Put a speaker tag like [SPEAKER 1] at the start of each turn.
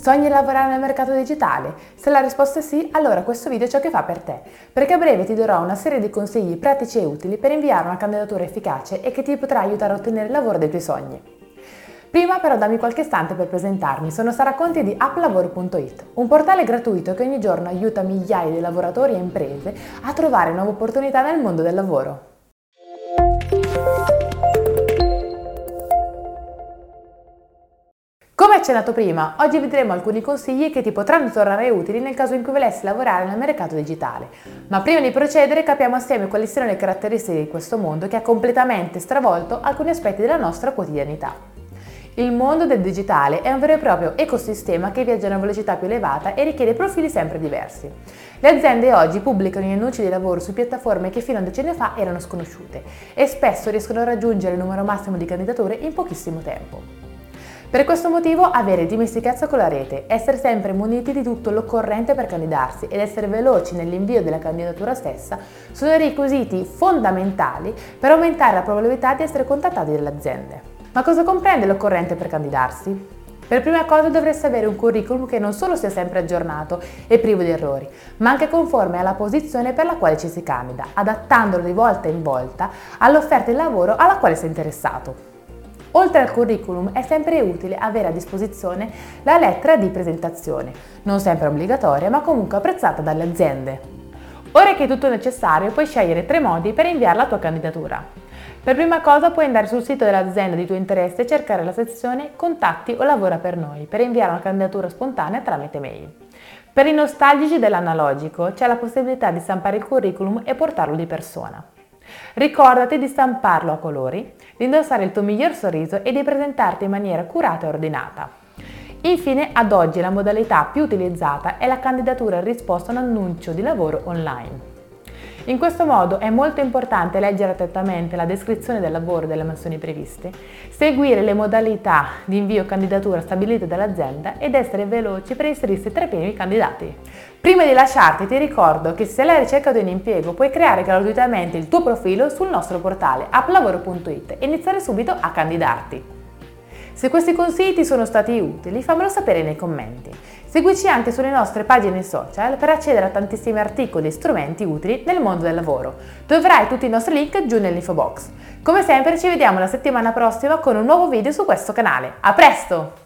[SPEAKER 1] Sogni lavorare nel mercato digitale? Se la risposta è sì, allora questo video è ciò che fa per te, perché a breve ti darò una serie di consigli pratici e utili per inviare una candidatura efficace e che ti potrà aiutare a ottenere il lavoro dei tuoi sogni. Prima però dammi qualche istante per presentarmi, sono Sara Conti di applavoro.it, un portale gratuito che ogni giorno aiuta migliaia di lavoratori e imprese a trovare nuove opportunità nel mondo del lavoro. Accennato prima, oggi vedremo alcuni consigli che ti potranno tornare utili nel caso in cui volessi lavorare nel mercato digitale. Ma prima di procedere capiamo assieme quali siano le caratteristiche di questo mondo che ha completamente stravolto alcuni aspetti della nostra quotidianità. Il mondo del digitale è un vero e proprio ecosistema che viaggia a una velocità più elevata e richiede profili sempre diversi. Le aziende oggi pubblicano gli annunci di lavoro su piattaforme che fino a un decennio fa erano sconosciute e spesso riescono a raggiungere il numero massimo di candidature in pochissimo tempo. Per questo motivo avere dimestichezza con la rete, essere sempre muniti di tutto l'occorrente per candidarsi ed essere veloci nell'invio della candidatura stessa sono i requisiti fondamentali per aumentare la probabilità di essere contattati dalle aziende. Ma cosa comprende l'occorrente per candidarsi? Per prima cosa dovreste avere un curriculum che non solo sia sempre aggiornato e privo di errori, ma anche conforme alla posizione per la quale ci si candida, adattandolo di volta in volta all'offerta di lavoro alla quale sei interessato. Oltre al curriculum è sempre utile avere a disposizione la lettera di presentazione, non sempre obbligatoria ma comunque apprezzata dalle aziende. Ora che è tutto necessario puoi scegliere tre modi per inviare la tua candidatura. Per prima cosa puoi andare sul sito dell'azienda di tuo interesse e cercare la sezione Contatti o lavora per noi per inviare una candidatura spontanea tramite mail. Per i nostalgici dell'analogico c'è la possibilità di stampare il curriculum e portarlo di persona. Ricordati di stamparlo a colori, di indossare il tuo miglior sorriso e di presentarti in maniera curata e ordinata. Infine, ad oggi la modalità più utilizzata è la candidatura in risposta a un annuncio di lavoro online. In questo modo è molto importante leggere attentamente la descrizione del lavoro e delle mansioni previste, seguire le modalità di invio candidatura stabilite dall'azienda ed essere veloci per inserirsi tra i primi candidati. Prima di lasciarti ti ricordo che se sei alla ricerca un impiego puoi creare gratuitamente il tuo profilo sul nostro portale applavoro.it e iniziare subito a candidarti. Se questi consigli ti sono stati utili fammelo sapere nei commenti. Seguici anche sulle nostre pagine social per accedere a tantissimi articoli e strumenti utili nel mondo del lavoro. Troverai tutti i nostri link giù nell'info box. Come sempre ci vediamo la settimana prossima con un nuovo video su questo canale. A presto!